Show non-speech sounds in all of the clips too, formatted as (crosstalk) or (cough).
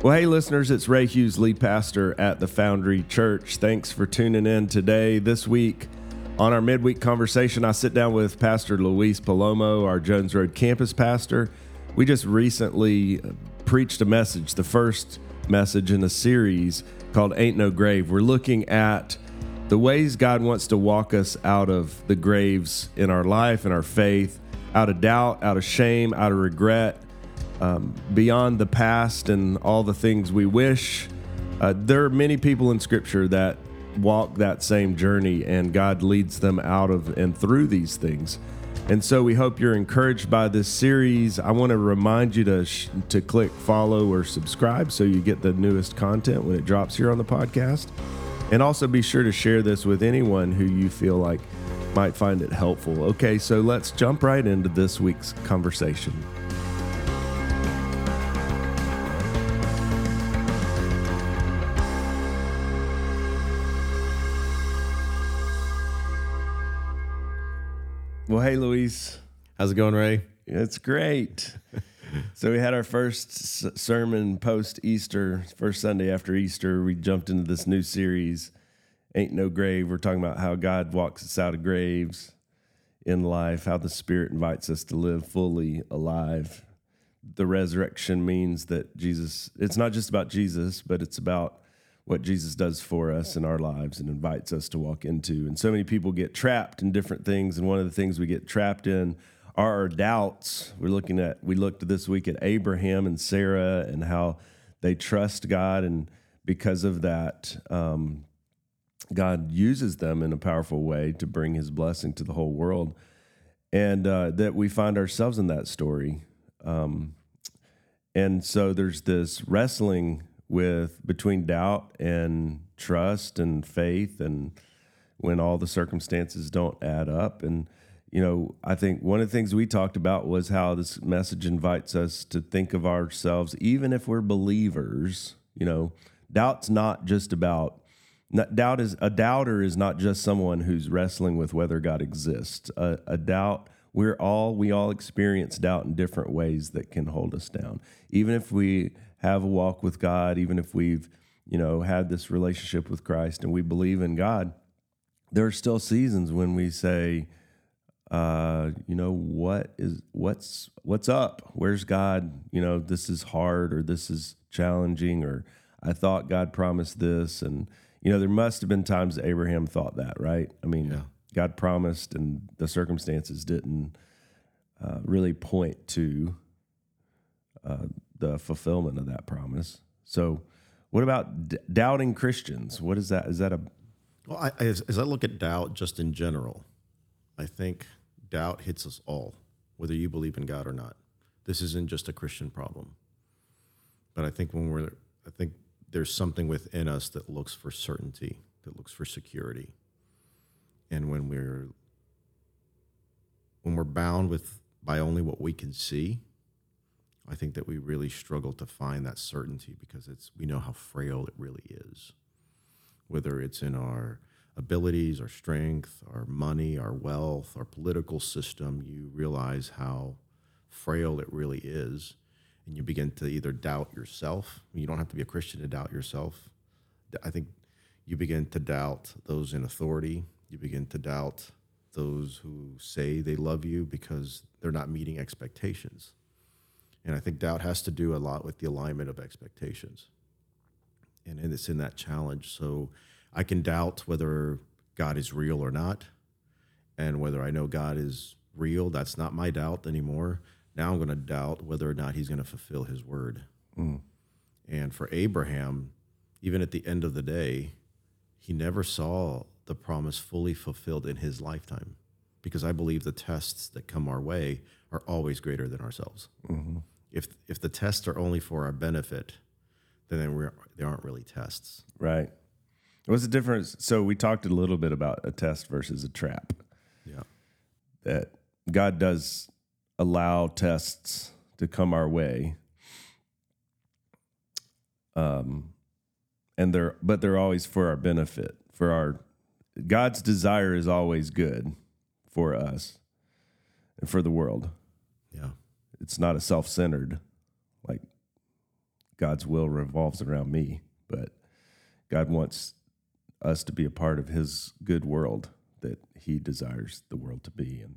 Well, hey, listeners, it's Ray Hughes, lead pastor at the Foundry Church. Thanks for tuning in today. This week, on our midweek conversation, I sit down with Pastor Luis Palomo, our Jones Road campus pastor. We just recently preached a message, the first message in a series called Ain't No Grave. We're looking at the ways God wants to walk us out of the graves in our life and our faith, out of doubt, out of shame, out of regret um, beyond the past and all the things we wish. Uh, there are many people in Scripture that walk that same journey, and God leads them out of and through these things. And so we hope you're encouraged by this series. I want to remind you to sh- to click follow or subscribe so you get the newest content when it drops here on the podcast. And also be sure to share this with anyone who you feel like might find it helpful. Okay, so let's jump right into this week's conversation. Well, hey, Luis. How's it going, Ray? It's great. so we had our first sermon post Easter, first Sunday after Easter. We jumped into this new series, Ain't No Grave. We're talking about how God walks us out of graves in life, how the Spirit invites us to live fully alive. The resurrection means that Jesus, it's not just about Jesus, but it's about what Jesus does for us in our lives and invites us to walk into. And so many people get trapped in different things. And one of the things we get trapped in are our doubts. We're looking at, we looked this week at Abraham and Sarah and how they trust God. And because of that, um, God uses them in a powerful way to bring his blessing to the whole world. And uh, that we find ourselves in that story. Um, and so there's this wrestling with between doubt and trust and faith and when all the circumstances don't add up. And you know i think one of the things we talked about was how this message invites us to think of ourselves even if we're believers you know doubt's not just about doubt is a doubter is not just someone who's wrestling with whether god exists. A, a doubt we're all we all experience doubt in different ways that can hold us down. Even if we have a walk with God, even if we've, you know, had this relationship with Christ and we believe in God, there are still seasons when we say, uh, you know, what is what's what's up? Where's God? You know, this is hard or this is challenging or I thought God promised this and you know, there must have been times Abraham thought that, right? I mean, yeah. God promised and the circumstances didn't uh, really point to uh, the fulfillment of that promise. So, what about d- doubting Christians? What is that? Is that a well? I, as, as I look at doubt, just in general, I think doubt hits us all, whether you believe in God or not. This isn't just a Christian problem, but I think when we're, I think there's something within us that looks for certainty, that looks for security, and when we're when we're bound with by only what we can see I think that we really struggle to find that certainty because it's we know how frail it really is. Whether it's in our abilities, our strength, our money, our wealth, our political system, you realize how frail it really is. And you begin to either doubt yourself. You don't have to be a Christian to doubt yourself. I think you begin to doubt those in authority. You begin to doubt those who say they love you because they're not meeting expectations. And I think doubt has to do a lot with the alignment of expectations. And, and it's in that challenge. So I can doubt whether God is real or not. And whether I know God is real, that's not my doubt anymore. Now I'm going to doubt whether or not he's going to fulfill his word. Mm. And for Abraham, even at the end of the day, he never saw the promise fully fulfilled in his lifetime because I believe the tests that come our way are always greater than ourselves. Mm-hmm if if the tests are only for our benefit, then we're, they aren't really tests. Right. What's the difference? So we talked a little bit about a test versus a trap. Yeah. That God does allow tests to come our way. Um, and they're but they're always for our benefit. For our God's desire is always good for us and for the world. Yeah it's not a self-centered like God's will revolves around me, but God wants us to be a part of His good world that He desires the world to be, and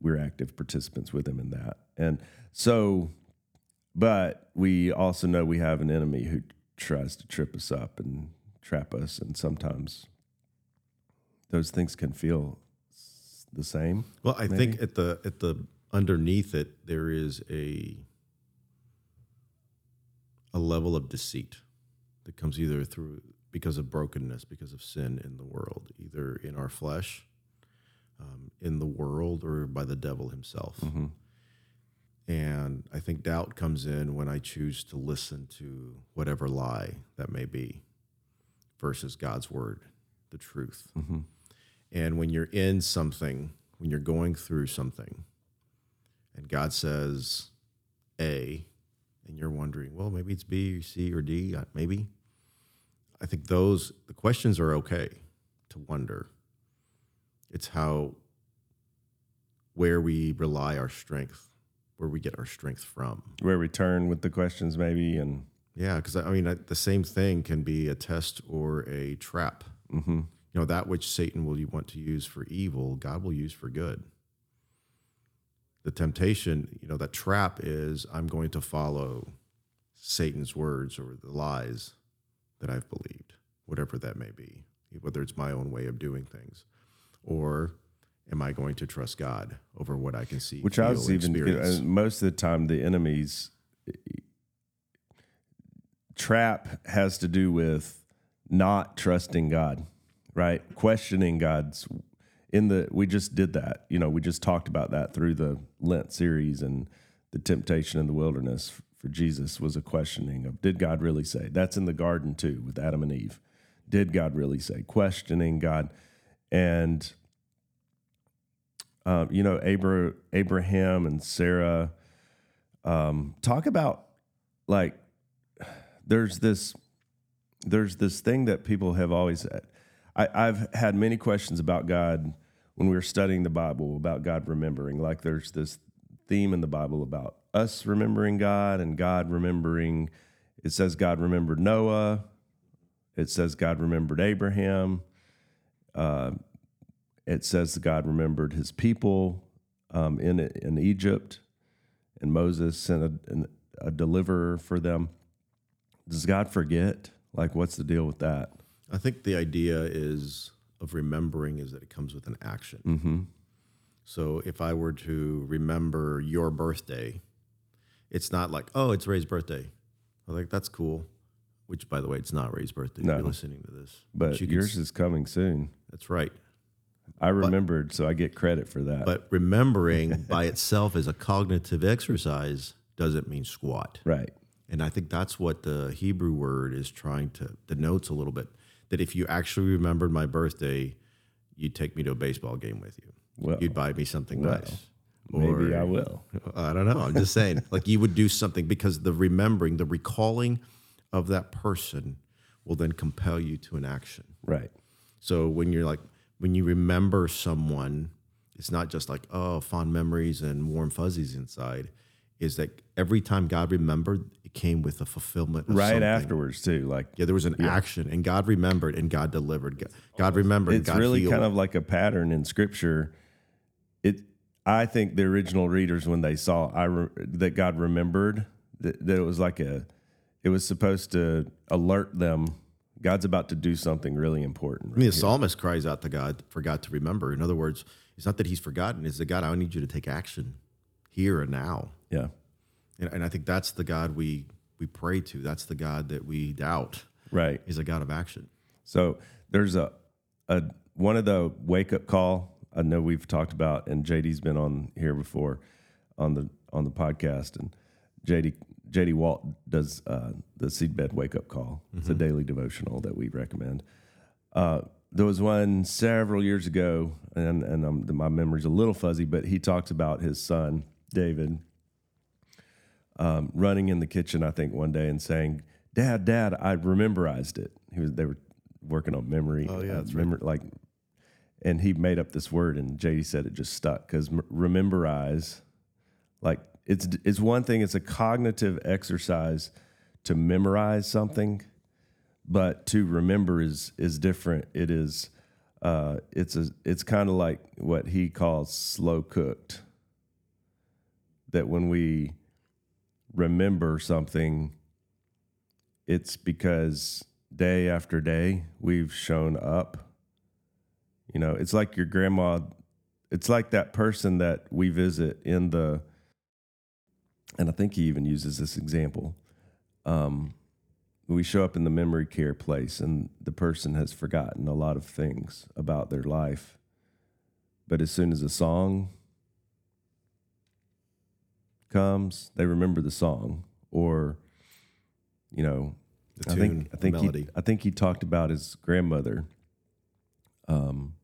we're active participants with Him in that. And so, but we also know we have an enemy who tries to trip us up and trap us, and sometimes those things can feel the same. Well, I maybe? think at the at the underneath it there is a a level of deceit that comes either through because of brokenness, because of sin in the world, either in our flesh, um, in the world, or by the devil himself. Mhm. And I think doubt comes in when I choose to listen to whatever lie that may be versus God's word, the truth. Mhm. And when you're in something, when you're going through something, and God says A, and you're wondering, well, maybe it's B or C or D, uh, maybe. I think those, the questions are okay to wonder. It's how, where we rely our strength, where we get our strength from. Where we turn with the questions, maybe, and Yeah, because I mean, I- the same thing can be a test or a trap. hmm You know, that which Satan will you want to use for evil, God will use for good. The temptation, you know, that trap is I'm going to follow Satan's words or the lies that I've believed, whatever that may be, whether it's my own way of doing things, or am I going to trust God over what I can see, which I was even experience? most of the time the enemy's eh, trap has to do with not trusting God, right? Questioning God's in the we just did that. You know, we just talked about that through the Lent series and the temptation in the wilderness for Jesus was a questioning of did God really say? That's in the garden too with Adam and Eve. Did God really say? Questioning God and um, you know, Abra- Abraham and Sarah um, talk about like there's this there's this thing that people have always I, I've had many questions about God when we were studying the Bible about God remembering. Like there's this theme in the Bible about us remembering God and God remembering. It says God remembered Noah. It says God remembered Abraham. Uh, it says God remembered his people um, in in Egypt, and Moses sent a, an, a deliverer for them. Does God forget? Like, what's the deal with that? I think the idea is of remembering is that it comes with an action. Mm-hmm. So if I were to remember your birthday, it's not like, oh, it's Ray's birthday. I'm like, that's cool. Which, by the way, it's not Ray's birthday. No. You're listening to this, But you can yours s- is coming soon. that's right. I remembered, so I get credit for that. But remembering (laughs) by itself as a cognitive exercise doesn't mean squat. right. And I think that's what the Hebrew word is trying to denotes a little bit. That if you actually remembered my birthday, you'd take me to a baseball game with you. Well, You'd buy me something well, nice. maybe Or- I will. (laughs) I don't know. I'm just saying, (laughs) like you would do something because the remembering, the recalling of that person will then compel you to an action. Right. So when you're like, when you remember someone, it's not just like, oh, fond memories and warm fuzzies inside. Is that every time God remembered, came with a fulfillment. Of Right something. afterwards too. Like Yeah, there was an action, and God remembered, and God delivered. God, God remembered. it's God really healed. kind of like a pattern in Scripture. It. I think the original readers, when they saw I re, that God remembered, that, that it was like a, it was supposed to alert them. God's about to do something really important. I mean, the psalmist cries out to God for God to remember. In other words, it's not that he's forgotten; it's that God, I need you to take action here and now. Yeah. And, and I think that's the God we we pray to. That's the God that we doubt Right. is a God of action. So there's a, a one of the wake up call. I know we've talked about, and JD's been on here before on the on the podcast, and JD JD Walt does uh, the seedbed wake up call. It's a daily devotional that we recommend. Uh, there was one several years ago, and and um, my memory's a little fuzzy, but he talks about his son David um, running in the kitchen, I think, one day and saying, "Dad, Dad, I memorized it." He was they were working on memory. Oh, yeah, uh, that's right. like, and he made up this word, and JD said it just stuck because rememberize, like it's it's one thing. It's a cognitive exercise to memorize something, but to remember is is different. It is uh, it's a it's kind of like what he calls slow cooked. That when we remember something, it's because day after day we've shown up. You know, it's like your grandma. It's like that person that we visit in the and I think he even uses this example. Um, we show up in the memory care place, and the person has forgotten a lot of things about their life. But as soon as a song comes, they remember the song, or you know, The I tune, think I think he, I think he talked about his grandmother, um,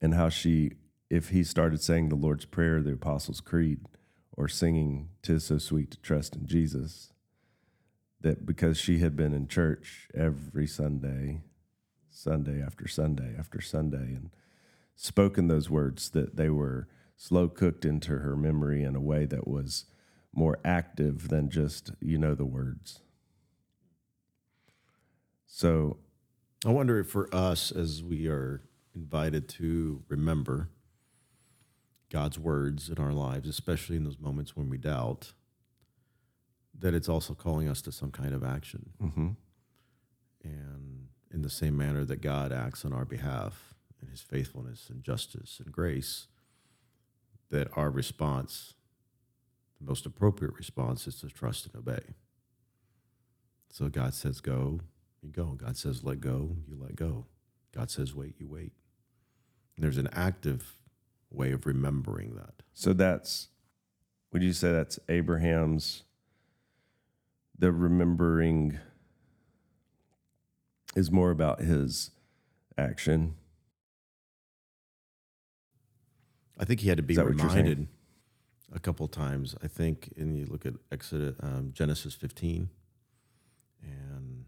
and how she, if he started saying the Lord's Prayer, the Apostles' Creed, or singing "Tis So Sweet to Trust in Jesus," that because she had been in church every Sunday, Sunday after Sunday after Sunday, and spoken those words, that they were slow cooked into her memory in a way that was more active than just you know the words. So I wonder if for us, as we are invited to remember God's words in our lives, especially in those moments when we doubt, that it's also calling us to some kind of action. mhm. And in the same manner that God acts on our behalf in his faithfulness and justice and grace, that our response, the most appropriate response, is to trust and obey. So God says, go, you go. God says, let go, you let go. God says, wait, you wait. And there's an active way of remembering that. So that's would you say that's Abraham's the remembering is more about his action. I think he had to be Is that what you're saying? reminded a couple times. I think, and you look at Exodus, um, Genesis 15, and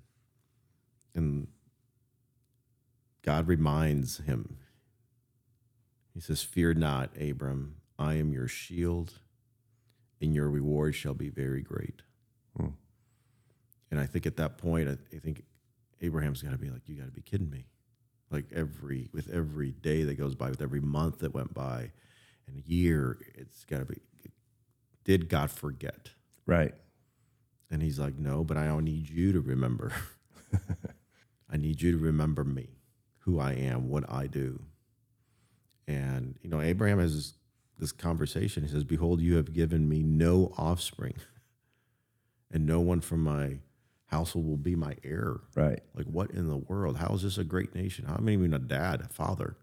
and God reminds him. He says, "Fear not, Abram. I am your shield, and your reward shall be very great." Hmm. And I think at that point, I, I think Abraham's got to be like, "You got to be kidding me!" Like every with every day that goes by, with every month that went by, and year, it's got to be. Did God forget? Right. And he's like, No, but I don't need you to remember. (laughs) I need you to remember me, who I am, what I do. And, you know, Abraham has this, this conversation. He says, Behold, you have given me no offspring, and no one from my household will be my heir. Right. Like, what in the world? How is this a great nation? How am I even a dad, a father?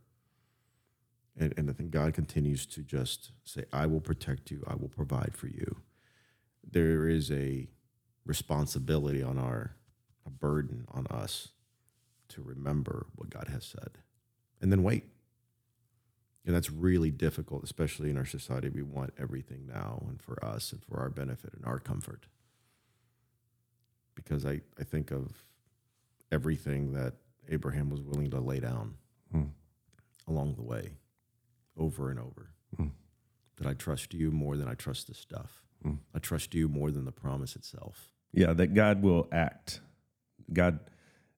And, and I think God continues to just say, I will protect you, I will provide for you. There is a responsibility on our, a burden on us to remember what God has said and then wait. And that's really difficult, especially in our society. We want everything now and for us and for our benefit and our comfort. Because I, I think of everything that Abraham was willing to lay down Hmm. along the way, over and over. Hmm. That I trust you more than I trust the stuff. Hmm. I trust you more than the promise itself. Yeah, that God will act. God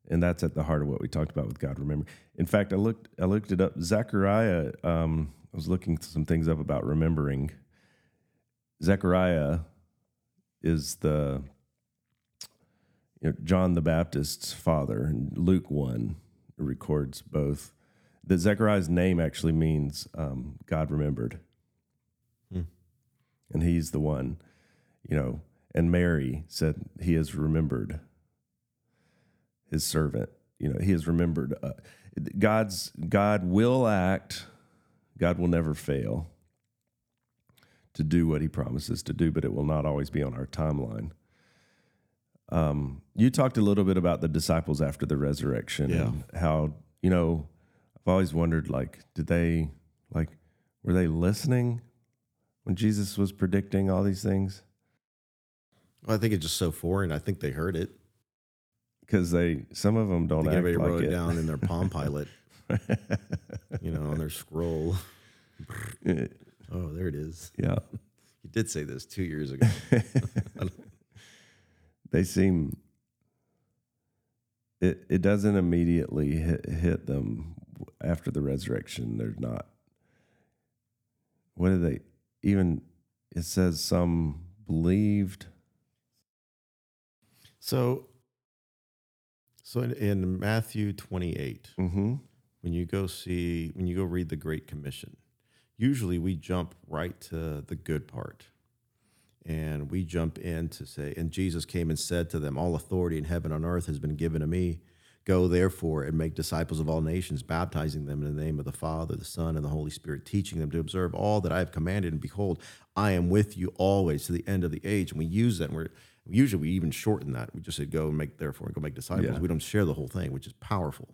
and that's at the heart of what we talked about with God remember. In fact, I looked I looked it up. Zechariah um I was looking some things up about remembering. Zechariah is the you know, John the Baptist's father, and Luke 1 records both. That Zechariah's name actually means um, God remembered. Hmm. And he's the one, you know, and Mary said, He has remembered his servant. You know, he has remembered. Uh, God's God will act. God will never fail to do what he promises to do, but it will not always be on our timeline. Um, you talked a little bit about the disciples after the resurrection Yeah. and how, you know, I've always wondered like, did they, like, were they listening when Jesus was predicting all these things? Well, I think it's just so foreign. I think they heard it. Because they, some of them don't think act everybody like wrote it. it down in their Palm Pilot, (laughs) you know, on their scroll. Oh, there it is. yeah. (laughs) You did say this two years ago. (laughs) they seem it it doesn't immediately hit, hit them after the resurrection. They're not. What do they even? It says some believed. So, so in, in Matthew 28, Mm-hmm. when you go see, when you go read the Great Commission, usually we jump right to the good part. And we jump in to say, and Jesus came and said to them, All authority in heaven and on earth has been given to me. Go therefore and make disciples of all nations, baptizing them in the name of the Father, the Son, and the Holy Spirit, teaching them to observe all that I have commanded. And behold, I am with you always to the end of the age. And we use that, and we're usually we even shorten that. We just say, Go and make therefore and go make disciples. Yeah. We don't share the whole thing, which is powerful.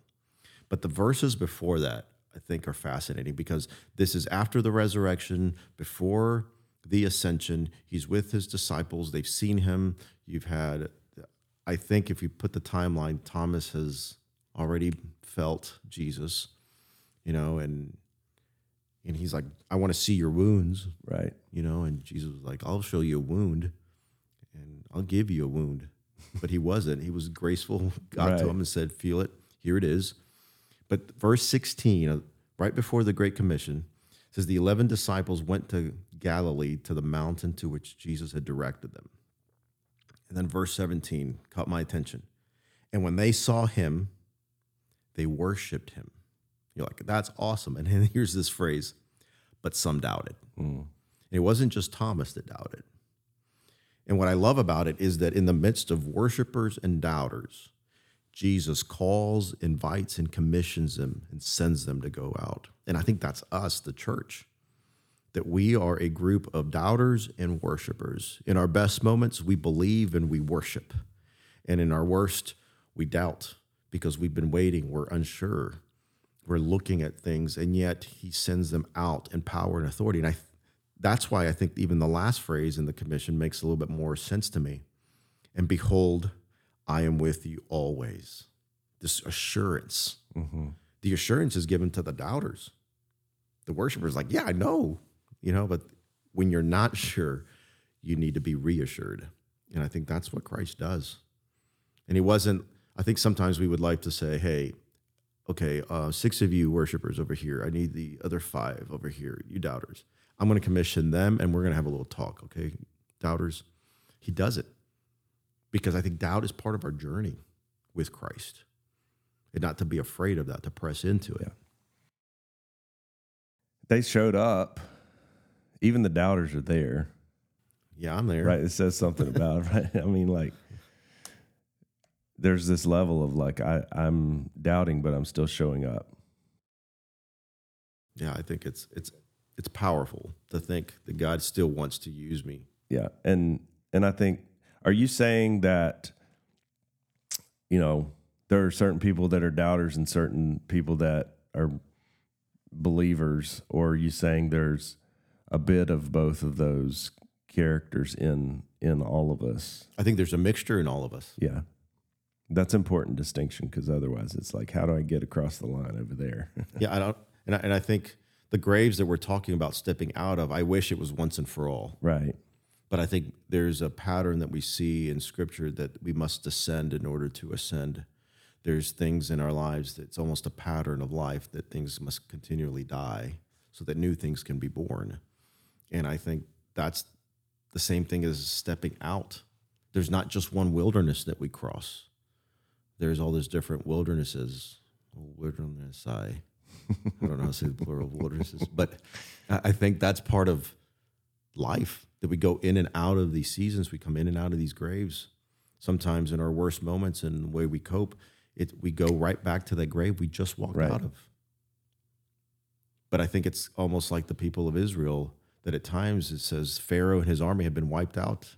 But the verses before that, I think, are fascinating because this is after the resurrection, before the ascension. He's with his disciples. They've seen him. You've had, I think, if you put the timeline, Thomas has already felt Jesus, you know, and and he's like, I want to see your wounds, Right. you know, and Jesus was like, I'll show you a wound and I'll give you a wound. But he wasn't. He was graceful, (laughs) got Right. to him and said, Feel it. Here it is. But verse 16, uh, right before the Great Commission, says the 11 disciples went to Galilee to the mountain to which Jesus had directed them. And then verse 17 caught my attention. And when they saw him, they worshiped him. You're like, that's awesome. And then (laughs) here's this phrase, but some doubted. Mm. It wasn't just Thomas that doubted. And what I love about it is that in the midst of worshipers and doubters, Jesus calls, invites, and commissions them and sends them to go out. And I think that's us, the church, that we are a group of doubters and worshipers. In our best moments, we believe and we worship. And in our worst, we doubt because we've been waiting, we're unsure, we're looking at things, and yet he sends them out in power and authority. And I that's why I think even the last phrase in the commission makes a little bit more sense to me. And behold, I am with you always. This assurance. Mm-hmm. The assurance is given to the doubters. The worshippers, like, yeah, I know, you know, but when you're not (laughs) sure, you need to be reassured. And I think that's what Christ does. And he wasn't, I think sometimes we would like to say, hey, okay, uh, six of you worshipers over here. I need the other five over here, you doubters. I'm going to commission them and we're going to have a little talk, okay, doubters? He does it because I think doubt is part of our journey with Christ and not to be afraid of that, to press into it. Yeah. They showed up. Even the doubters are there. Yeah, I'm there. Right. It says something about it, (laughs) right. I mean, like there's this level of like I, I'm doubting, but I'm still showing up. Yeah, I think it's it's it's powerful to think that God still wants to use me. Yeah. And and I think are you saying that you know, there are certain people that are doubters and certain people that are believers, or are you saying there's a bit of both of those characters in in all of us? I think there's a mixture in all of us. Yeah. That's important distinction because otherwise it's like, how do I get across the line over there? (laughs) Yeah, I don't, and I, and I think the graves that we're talking about stepping out of, I wish it was once and for all. right. But I think there's a pattern that we see in Scripture that we must descend in order to ascend. There's things in our lives that's almost a pattern of life that things must continually die so that new things can be born. And I think that's the same thing as stepping out. There's not just one wilderness that we cross. There's all these different wildernesses. Oh, wilderness, I, I don't know how to say the plural of wildernesses, (laughs) but I I think that's part of life that we go in and out of these seasons. We come in and out of these graves. Sometimes in our worst moments and the way we cope, it we go right back to that grave we just walked Right. out of. But I think it's almost like the people of Israel that at times it says Pharaoh and his army have been wiped out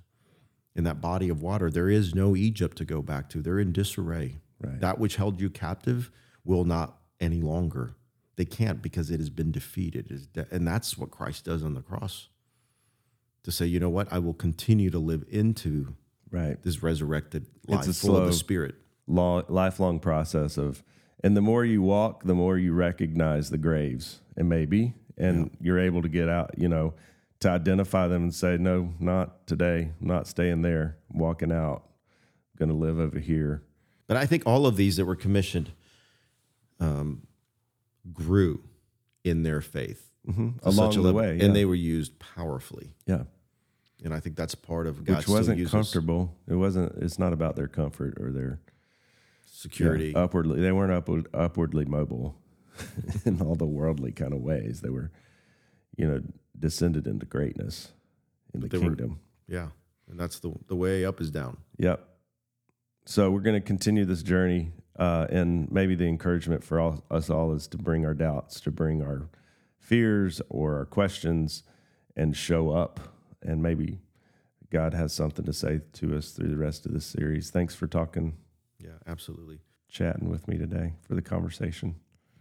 in that body of water. There is no Egypt to go back to. They're in disarray. Right. That which held you captive will not any longer. They can't because it has been defeated. It is de- and that's what Christ does on the cross. To say, you know what, I will continue to live into Right. this resurrected life It's a full of the slow- Spirit. long, lifelong process of, and the more you walk, the more you recognize the graves, and maybe, and you're able to get out, you know, to identify them and say, no, not today, I'm not staying there, I'm walking out. going to live over here. But I think all of these that were commissioned um, grew in their faith hmm Along the level, way, yeah. and they were used powerfully. yeah, And I think that's part of God which wasn't comfortable. It wasn't. It's not about their comfort or their security. yeah, upwardly. They weren't upward, upwardly mobile (laughs) in all the worldly kind of ways. They were, you know, descended into greatness in the they were- kingdom. yeah, and that's the the way up is down. Yep. So we're going to continue this journey, uh, and maybe the encouragement for all, us all is to bring our doubts, to bring our fears or our questions, and show up. And maybe God has something to say to us through the rest of this series. Thanks for talking, Yeah, absolutely. chatting with me today for the conversation.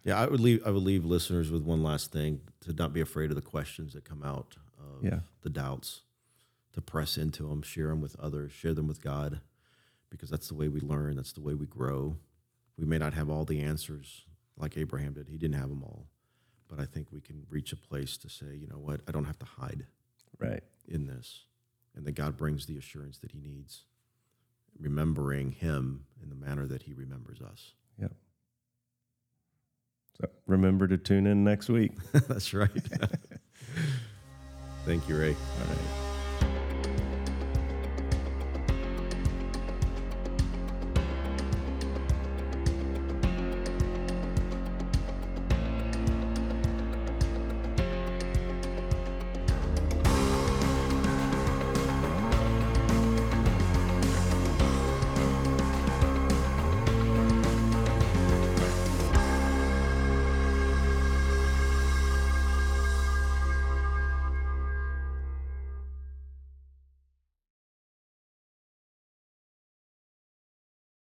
Yeah, I would leave I would leave listeners with one last thing to not be afraid of the questions that come out of Yeah. the doubts, to press into them, share them with others, share them with God, because that's the way we learn, that's the way we grow. We may not have all the answers like Abraham did. He didn't have them all. But I think we can reach a place to say, you know what, I don't have to hide Right. in this. And that God brings the assurance that he needs, remembering him in the manner that he remembers us. Yep. So remember to tune in next week. (laughs) That's right. (laughs) Thank you, Ray. All right.